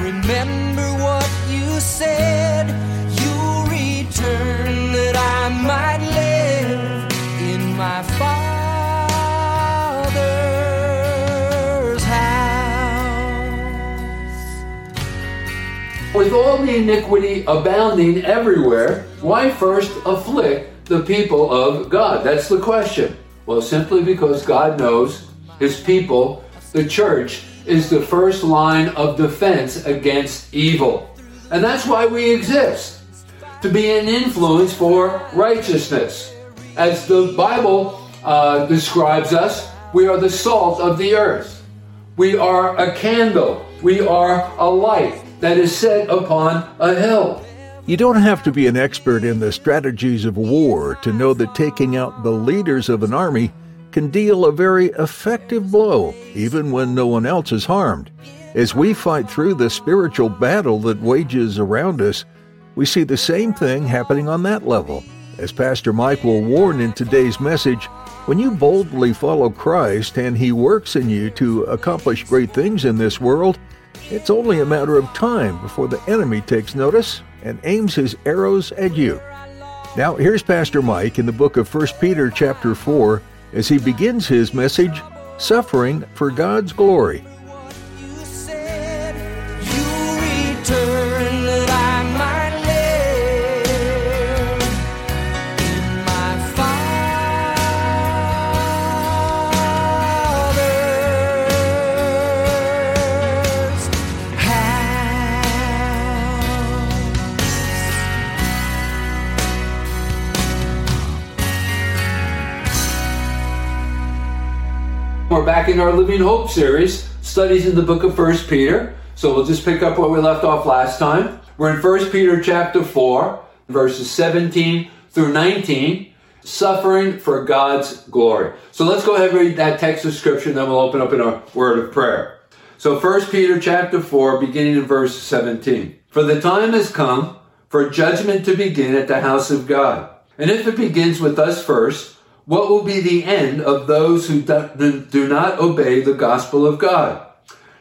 Remember what you said. You'll return that I might live in my Father's house. With all the iniquity abounding everywhere, why first afflict the people of God? That's the question. Well, simply because God knows his people, the church, is the first line of defense against evil. And that's why we exist to be an influence for righteousness. As the Bible uh, describes us, we are the salt of the earth. We are a candle. We are a light that is set upon a hill. You don't have to be an expert in the strategies of war to know that taking out the leaders of an army can deal a very effective blow, even when no one else is harmed. As we fight through the spiritual battle that wages around us, we see the same thing happening on that level. As Pastor Mike will warn in today's message, when you boldly follow Christ and He works in you to accomplish great things in this world, it's only a matter of time before the enemy takes notice and aims his arrows at you. Now, here's Pastor Mike in the book of 1 Peter chapter 4 as he begins his message, Suffering for God's Glory. We're back in our Living Hope series, studies in the book of 1 Peter. So we'll just pick up where we left off last time. We're in 1 Peter chapter 4, verses 17 through 19, suffering for God's glory. So let's go ahead and read that text of scripture, then we'll open up in a word of prayer. So 1 Peter chapter 4, beginning in verse 17. For the time has come for judgment to begin at the house of God. And if it begins with us first, what will be the end of those who do not obey the gospel of God?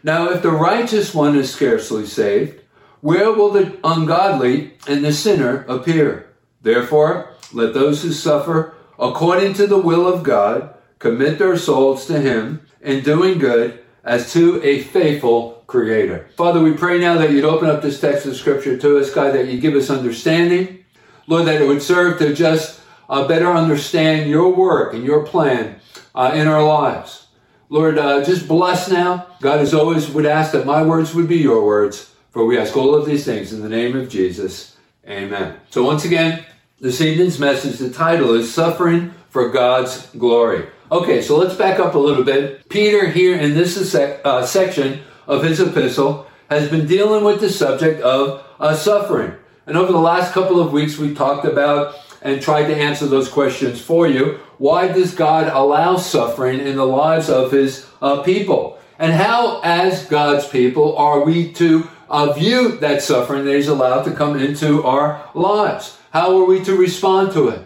Now, if the righteous one is scarcely saved, where will the ungodly and the sinner appear? Therefore, let those who suffer according to the will of God commit their souls to Him in doing good as to a faithful Creator. Father, we pray now that you'd open up this text of Scripture to us, God, that you'd give us understanding. Lord, that it would serve to just uh, better understand your work and your plan uh, in our lives. Lord, uh, just bless now. God, as always, would ask that my words would be your words, for we ask all of these things in the name of Jesus. Amen. So, once again, this evening's message, the title is Suffering for God's Glory. Okay, so let's back up a little bit. Peter, here in this uh, section of his epistle, has been dealing with the subject of uh, suffering. And over the last couple of weeks, we talked about and tried to answer those questions for you. Why does God allow suffering in the lives of his uh, people? And how, as God's people, are we to uh, view that suffering that he's allowed to come into our lives? How are we to respond to it?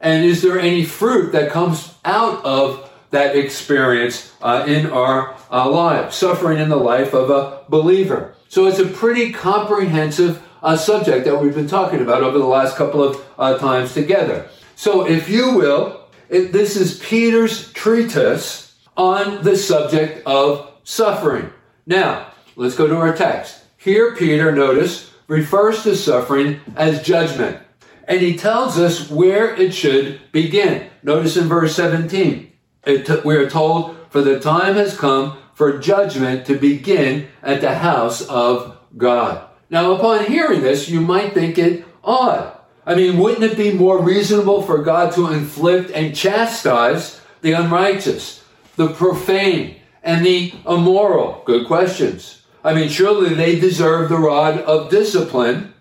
And is there any fruit that comes out of that experience uh, in our uh, lives? Suffering in the life of a believer. So it's a pretty comprehensive uh, subject that we've been talking about over the last couple of uh, times together. So, if you will, it, this is Peter's treatise on the subject of suffering. Now, let's go to our text. Here, Peter, notice, refers to suffering as judgment. And he tells us where it should begin. Notice in verse 17, it, we are told, For the time has come for judgment to begin at the house of God. Now, upon hearing this, you might think it odd. I mean, wouldn't it be more reasonable for God to inflict and chastise the unrighteous, the profane, and the immoral? Good questions. I mean, surely they deserve the rod of discipline.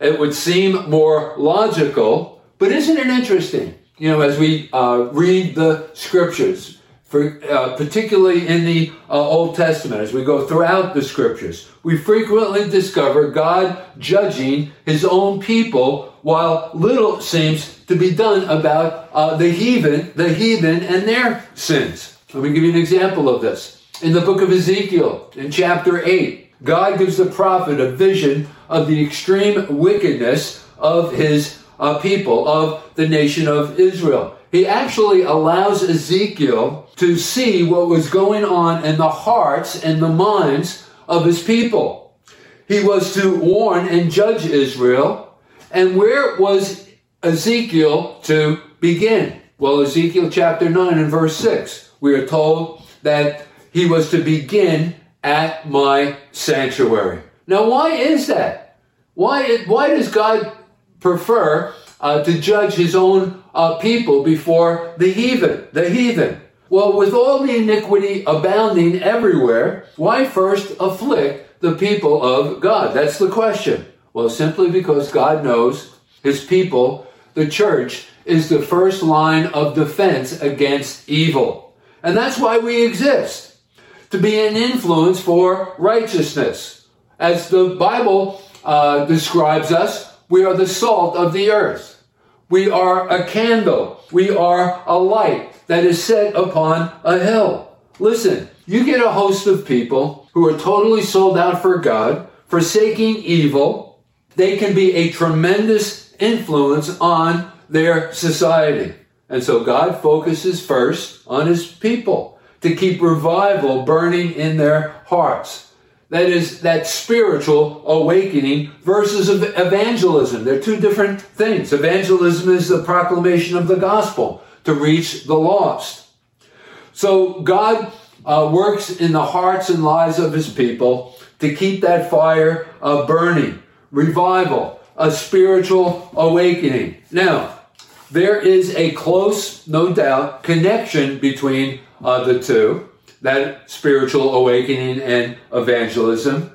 It would seem more logical, but isn't it interesting? You know, as we uh, read the scriptures, for, uh, particularly in the uh, Old Testament, as we go throughout the scriptures, we frequently discover God judging his own people while little seems to be done about uh, the heathen, the heathen and their sins. Let me give you an example of this. In the book of Ezekiel, in chapter 8, God gives the prophet a vision of the extreme wickedness of his uh, people, of the nation of Israel. He actually allows Ezekiel to see what was going on in the hearts and the minds of his people. He was to warn and judge Israel. And where was Ezekiel to begin? Well, Ezekiel chapter 9 and verse 6, we are told that he was to begin at my sanctuary. Now, why is that? Why, why does God prefer uh, to judge his own uh, people before the heathen? The heathen. Well, with all the iniquity abounding everywhere, why first afflict the people of God? That's the question. Well, simply because God knows his people, the church, is the first line of defense against evil. And that's why we exist to be an influence for righteousness. As the Bible uh, describes us, we are the salt of the earth. We are a candle. We are a light that is set upon a hill. Listen, you get a host of people who are totally sold out for God, forsaking evil. They can be a tremendous influence on their society. And so God focuses first on his people to keep revival burning in their hearts. That is that spiritual awakening versus evangelism. They're two different things. Evangelism is the proclamation of the gospel to reach the lost. So God uh, works in the hearts and lives of his people to keep that fire uh, burning, revival, a spiritual awakening. Now, there is a close, no doubt, connection between uh, the two that spiritual awakening and evangelism.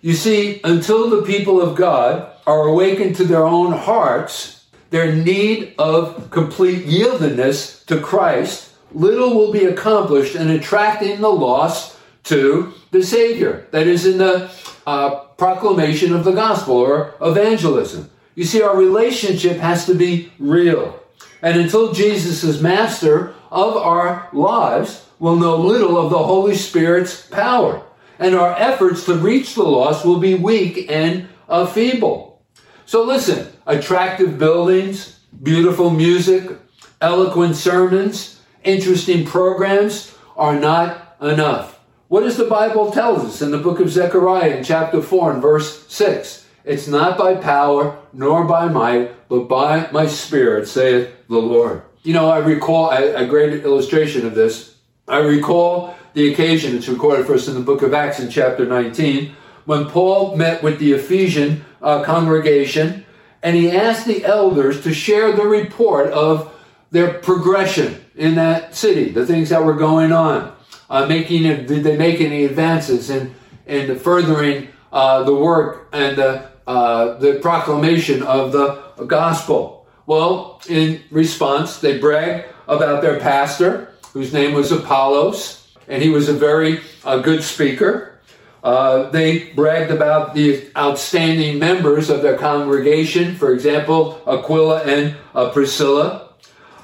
You see, until the people of God are awakened to their own hearts, their need of complete yieldedness to Christ, little will be accomplished in attracting the lost to the Savior. That is in the uh, proclamation of the gospel or evangelism. You see, our relationship has to be real. And until Jesus is master of our lives, we'll know little of the Holy Spirit's power. And our efforts to reach the lost will be weak and uh, feeble. So listen, attractive buildings, beautiful music, eloquent sermons, interesting programs are not enough. What does the Bible tell us in the book of Zechariah in chapter 4 and verse 6? It's not by power nor by might, but by my spirit, saith the Lord. You know, I recall a, a great illustration of this. I recall the occasion, it's recorded for us in the book of Acts in chapter 19, when Paul met with the Ephesian uh, congregation and he asked the elders to share the report of their progression in that city, the things that were going on. Uh, making did they make any advances in in furthering uh, the work and the uh, the proclamation of the gospel? Well, in response, they brag about their pastor, whose name was Apollos, and he was a very uh, good speaker. Uh, they bragged about the outstanding members of their congregation, for example, Aquila and uh, Priscilla.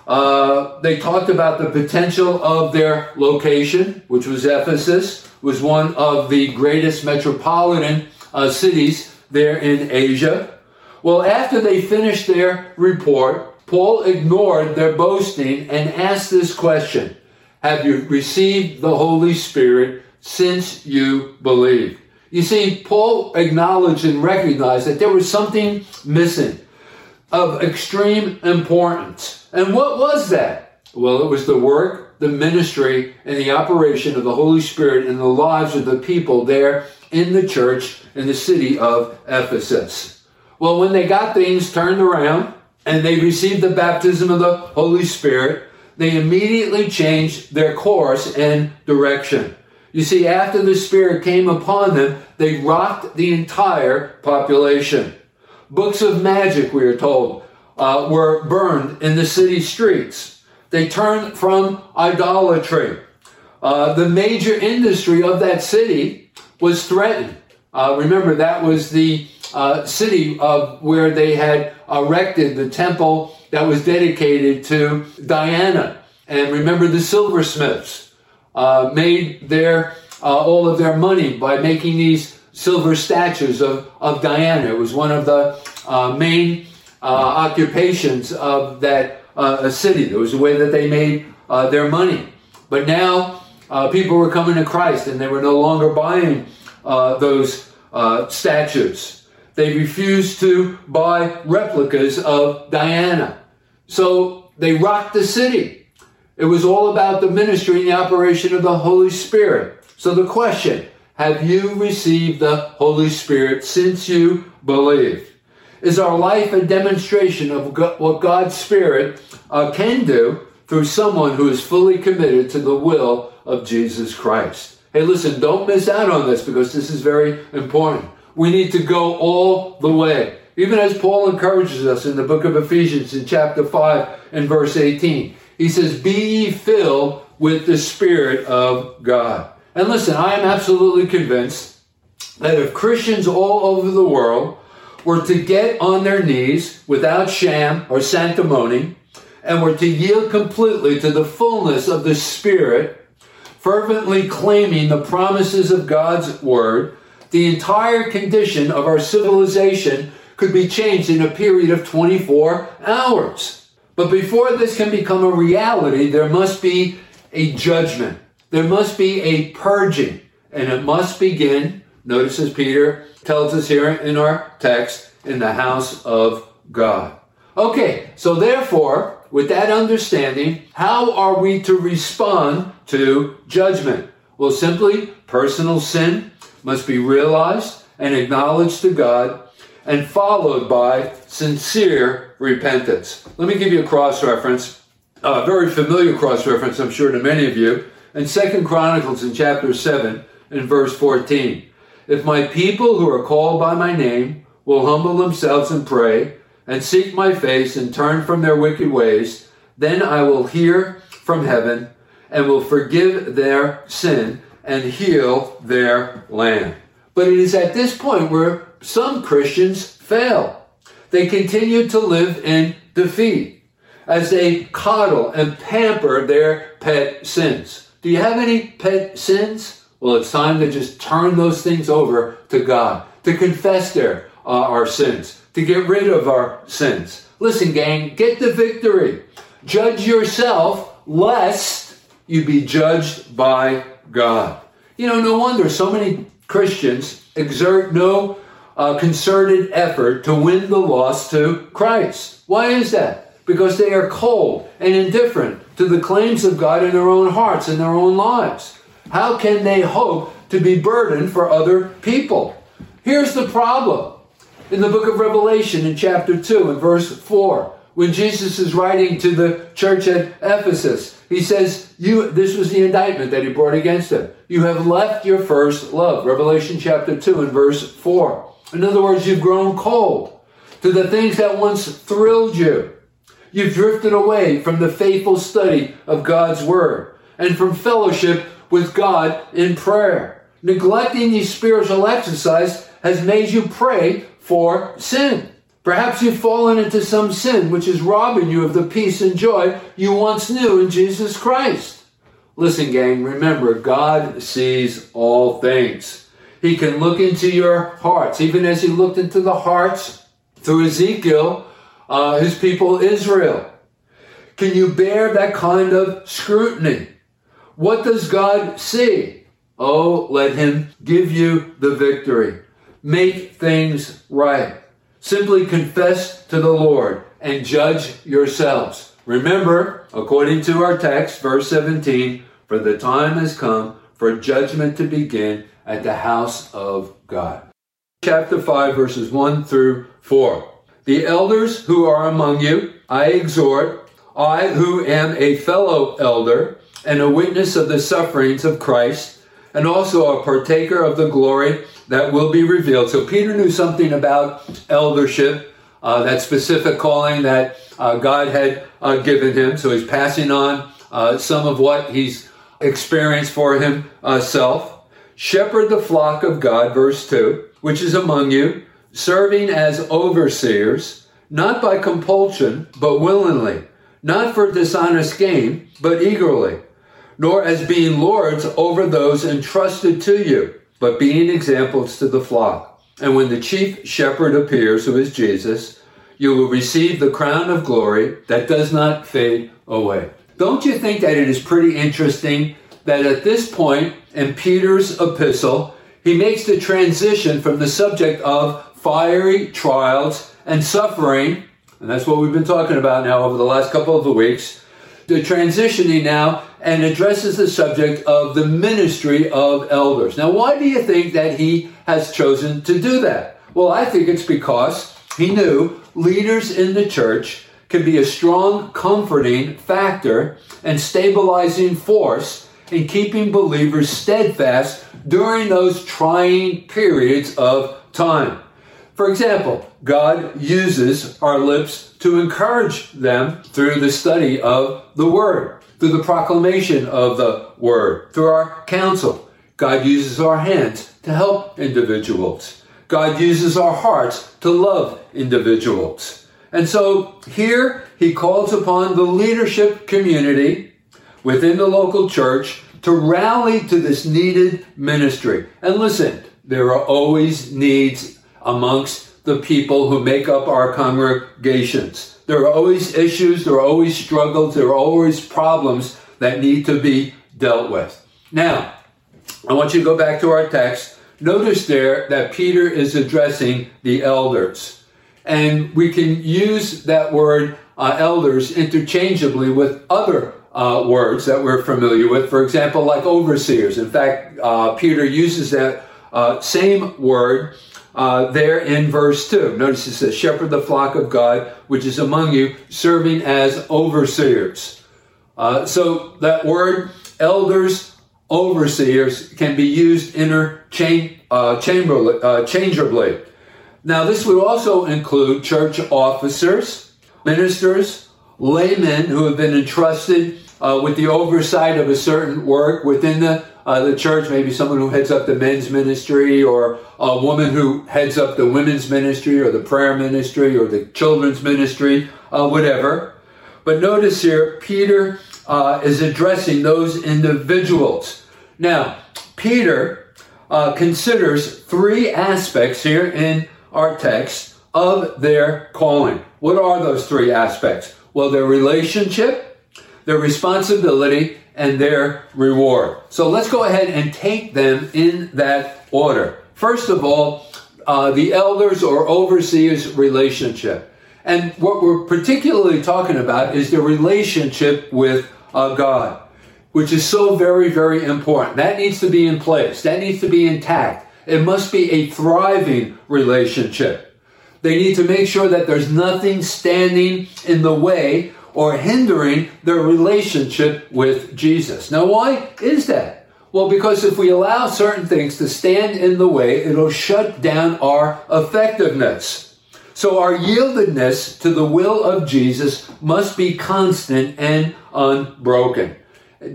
Uh, they talked about the potential of their location, which was Ephesus, was one of the greatest metropolitan uh, cities there in Asia. Well, after they finished their report, Paul ignored their boasting and asked this question Have you received the Holy Spirit since you believe? You see, Paul acknowledged and recognized that there was something missing of extreme importance. And what was that? Well, it was the work, the ministry, and the operation of the Holy Spirit in the lives of the people there in the church in the city of Ephesus. Well, when they got things turned around and they received the baptism of the Holy Spirit, they immediately changed their course and direction. You see, after the Spirit came upon them, they rocked the entire population. Books of magic, we are told, uh, were burned in the city streets. They turned from idolatry. Uh, the major industry of that city was threatened. Uh, remember, that was the uh, city of where they had erected the temple that was dedicated to Diana. And remember, the silversmiths uh, made their uh, all of their money by making these silver statues of, of Diana. It was one of the uh, main uh, occupations of that uh, city. It was the way that they made uh, their money. But now people were coming to Christ and they were no longer buying those statues. They refused to buy replicas of Diana. So they rocked the city. It was all about the ministry and the operation of the Holy Spirit. So the question, have you received the Holy Spirit since you believed? Is our life a demonstration of what God's Spirit uh, can do through someone who is fully committed to the will of Jesus Christ? Hey, listen, don't miss out on this because this is very important. We need to go all the way. Even as Paul encourages us in the book of Ephesians in chapter 5 and verse 18, he says, Be ye filled with the Spirit of God. And listen, I am absolutely convinced that if Christians all over the world were to get on their knees without sham or sanctimony and were to yield completely to the fullness of the Spirit, fervently claiming the promises of God's Word, the entire condition of our civilization could be changed in a period of 24 hours. But before this can become a reality, there must be a judgment. There must be a purging. And it must begin, notice as Peter tells us here in our text, in the house of God. Okay, so therefore, with that understanding, how are we to respond to judgment? Well, simply personal sin must be realized and acknowledged to God and followed by sincere repentance. Let me give you a cross reference, a very familiar cross reference, I'm sure, to many of you, in Second Chronicles in chapter 7 and verse 14. If my people who are called by my name will humble themselves and pray and seek my face and turn from their wicked ways, then I will hear from heaven and will forgive their sin and heal their land. But it is at this point where some Christians fail. They continue to live in defeat as they coddle and pamper their pet sins. Do you have any pet sins? Well, it's time to just turn those things over to God, to confess their uh, our sins, to get rid of our sins. Listen, gang, get the victory. Judge yourself, lest you be judged by God. You know, no wonder so many Christians exert no uh, concerted effort to win the lost to Christ. Why is that? Because they are cold and indifferent to the claims of God in their own hearts and their own lives. How can they hope to be burdened for other people? Here's the problem. In the book of Revelation, in chapter 2, in verse 4, when Jesus is writing to the church at Ephesus, he says, You this was the indictment that he brought against them. You have left your first love. Revelation chapter 2 and verse 4. In other words, you've grown cold to the things that once thrilled you. You've drifted away from the faithful study of God's Word and from fellowship with God in prayer. Neglecting these spiritual exercises has made you prey for sin. Perhaps you've fallen into some sin which is robbing you of the peace and joy you once knew in Jesus Christ. Listen, gang, remember, God sees all things. He can look into your hearts, even as He looked into the hearts through Ezekiel, uh, His people Israel. Can you bear that kind of scrutiny? What does God see? Oh, let Him give you the victory. Make things right. Simply confess to the Lord and judge yourselves. Remember, according to our text, verse 17, for the time has come for judgment to begin at the house of God. Chapter 5, verses 1 through 4. The elders who are among you, I exhort, I who am a fellow elder and a witness of the sufferings of Christ, and also a partaker of the glory that will be revealed. So Peter knew something about eldership, uh, that specific calling that uh, God had uh, given him. So he's passing on uh, some of what he's experienced for himself. Shepherd the flock of God, verse 2, which is among you, serving as overseers, not by compulsion, but willingly, not for dishonest gain, but eagerly, nor as being lords over those entrusted to you, but being examples to the flock. And when the chief shepherd appears, who is Jesus, you will receive the crown of glory that does not fade away. Don't you think that it is pretty interesting that at this point in Peter's epistle, he makes the transition from the subject of fiery trials and suffering, and that's what we've been talking about now over the last couple of the weeks, to transitioning now and addresses the subject of the ministry of elders. Now, why do you think that he has chosen to do that? Well, I think it's because he knew leaders in the church can be a strong, comforting factor and stabilizing force in keeping believers steadfast during those trying periods of time. For example, God uses our lips to encourage them through the study of the Word, through the proclamation of the Word, through our counsel. God uses our hands to help individuals. God uses our hearts to love individuals. And so here he calls upon the leadership community within the local church to rally to this needed ministry. And listen, there are always needs amongst the people who make up our congregations. There are always issues, there are always struggles, there are always problems that need to be dealt with. Now, I want you to go back to our text. Notice there that Peter is addressing the elders. And we can use that word uh, elders interchangeably with other uh, words that we're familiar with. For example, like overseers. In fact, uh, Peter uses that uh, same word uh, there in verse 2. Notice it says, Shepherd the flock of God, which is among you, serving as overseers. Uh, so that word, elders, overseers, can be used interchangeably. Now, this would also include church officers, ministers, laymen who have been entrusted uh, with the oversight of a certain work within the, uh, the church, maybe someone who heads up the men's ministry, or a woman who heads up the women's ministry, or the prayer ministry, or the children's ministry, uh, whatever. But notice here, Peter uh, is addressing those individuals. Now, Peter uh, considers three aspects here in our text of their calling. What are those three aspects? Well, their relationship, their responsibility, and their reward. So let's go ahead and take them in that order. First of all, uh, the elders or overseers relationship. And what we're particularly talking about is the relationship with uh, God, which is so very, very important. That needs to be in place, that needs to be intact. It must be a thriving relationship. They need to make sure that there's nothing standing in the way or hindering their relationship with Jesus. Now, why is that? Well, because if we allow certain things to stand in the way, it'll shut down our effectiveness. So, our yieldedness to the will of Jesus must be constant and unbroken.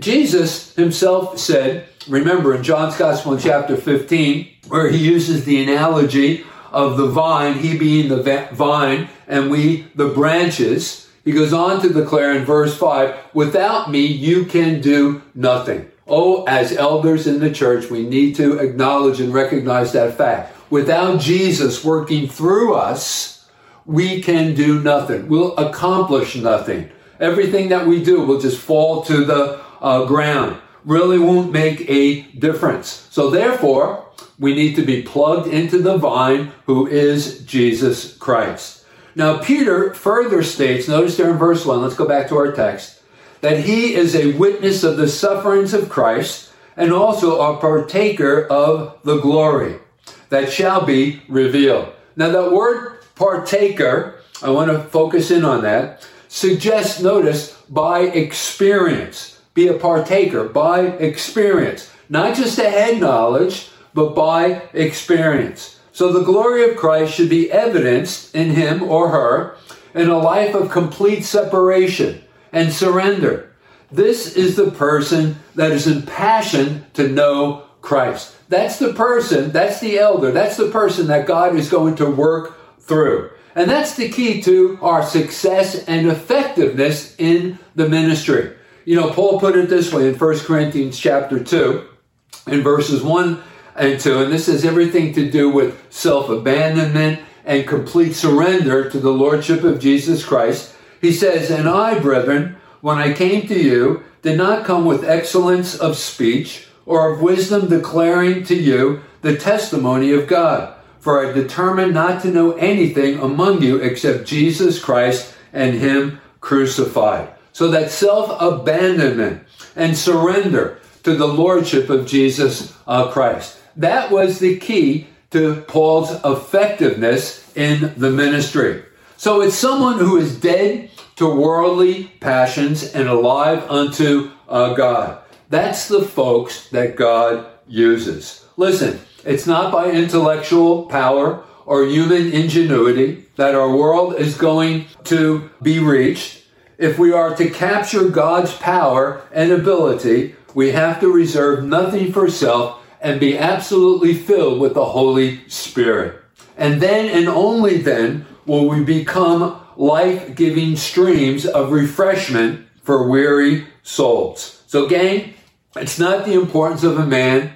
Jesus himself said, remember in John's Gospel in chapter 15, where he uses the analogy of the vine, he being the vine and we the branches. He goes on to declare in verse 5 without me, you can do nothing. Oh, as elders in the church, we need to acknowledge and recognize that fact. Without Jesus working through us, we can do nothing. We'll accomplish nothing. Everything that we do will just fall to the uh, ground. Really won't make a difference. So therefore, we need to be plugged into the vine who is Jesus Christ. Now, Peter further states, notice there in verse 1, let's go back to our text, that he is a witness of the sufferings of Christ and also a partaker of the glory that shall be revealed. Now, that word partaker, I want to focus in on that, suggests, notice, by experience. Be a partaker by experience. not just a head knowledge, but by experience. So the glory of Christ should be evidenced in him or her in a life of complete separation and surrender. This is the person that is impassioned to know Christ. That's the person, that's the elder, that's the person that God is going to work through. And that's the key to our success and effectiveness in the ministry. You know, Paul put it this way in 1 Corinthians chapter 2, in verses 1 and 2, and this has everything to do with self abandonment and complete surrender to the Lordship of Jesus Christ. He says, And I, brethren, when I came to you, did not come with excellence of speech or of wisdom declaring to you the testimony of God. For I determined not to know anything among you except Jesus Christ and Him crucified. So that self abandonment and surrender to the Lordship of Jesus uh, Christ. That was the key to Paul's effectiveness in the ministry. So it's someone who is dead to worldly passions and alive unto uh, God. That's the folks that God uses. Listen, it's not by intellectual power or human ingenuity that our world is going to be reached. If we are to capture God's power and ability, we have to reserve nothing for self and be absolutely filled with the Holy Spirit. And then and only then will we become life giving streams of refreshment for weary souls. So, gang, it's not the importance of a man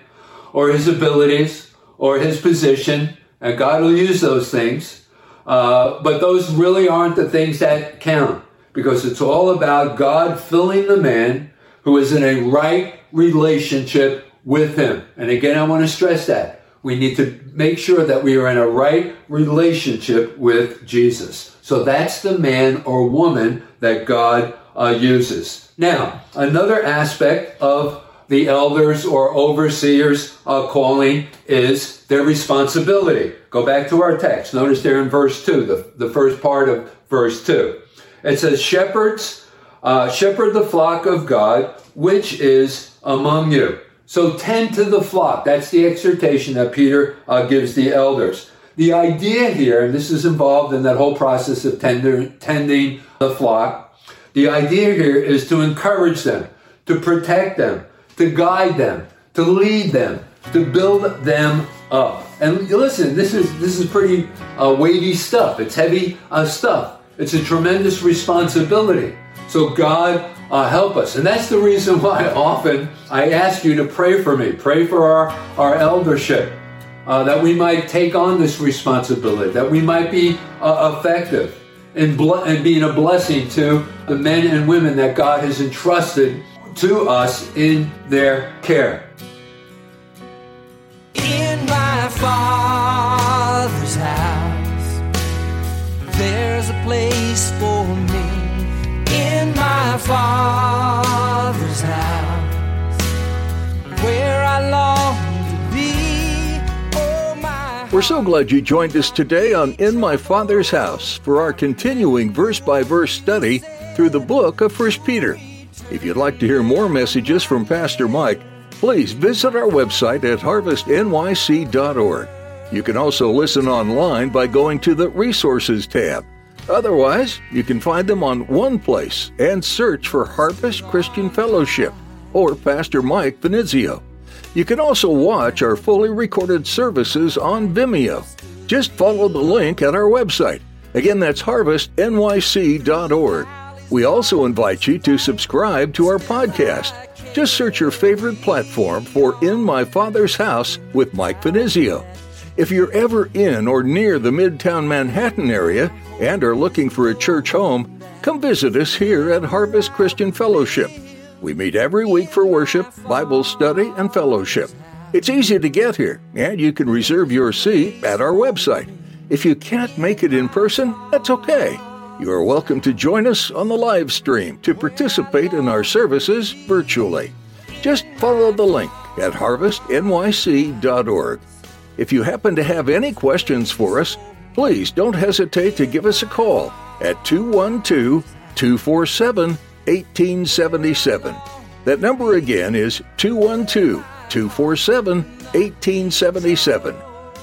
or his abilities or his position, and God will use those things. Uh, but those really aren't the things that count because it's all about God filling the man who is in a right relationship with him. And again, I want to stress that. We need to make sure that we are in a right relationship with Jesus. So that's the man or woman that God uh, uses. Now, another aspect of the elders or overseers uh, calling is their responsibility. Go back to our text. Notice there in verse 2, the, the first part of verse 2. It says, Shepherds, uh, shepherd the flock of God, which is among you. So tend to the flock. That's the exhortation that Peter uh, gives the elders. The idea here, and this is involved in that whole process of tender, tending the flock, the idea here is to encourage them, to protect them, to guide them, to lead them, to build them up. And listen, this is this is pretty uh, weighty stuff. It's heavy uh, stuff. It's a tremendous responsibility. So God uh, help us, and that's the reason why often I ask you to pray for me, pray for our our eldership, uh, that we might take on this responsibility, that we might be uh, effective in, ble- in being a blessing to the men and women that God has entrusted to us in their care. In my father's house, there's a place for me. My father's house, where I long to be. Oh, my We're so glad you joined us today on In My Father's House for our continuing verse by verse study through the book of 1 Peter. If you'd like to hear more messages from Pastor Mike, please visit our website at harvestnyc.org. You can also listen online by going to the Resources tab. Otherwise, you can find them on OnePlace and search for Harvest Christian Fellowship or Pastor Mike Finizio. You can also watch our fully recorded services on Vimeo. Just follow the link at our website. Again, that's harvestnyc.org. We also invite you to subscribe to our podcast. Just search your favorite platform for In My Father's House with Mike Finizio. If you're ever in or near the Midtown Manhattan area and are looking for a church home, come visit us here at Harvest Christian Fellowship. We meet every week for worship, Bible study, and fellowship. It's easy to get here, and you can reserve your seat at our website. If you can't make it in person, that's okay. You are welcome to join us on the live stream to participate in our services virtually. Just follow the link at harvestnyc.org. If you happen to have any questions for us, please don't hesitate to give us a call at 212 247 1877. That number again is 212 247 1877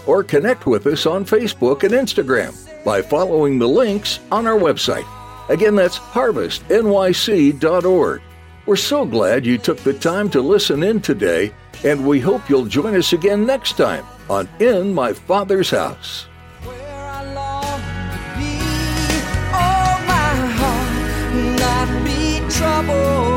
or connect with us on Facebook and Instagram by following the links on our website. Again, that's harvestnyc.org. We're so glad you took the time to listen in today, and we hope you'll join us again next time on In My Father's House. To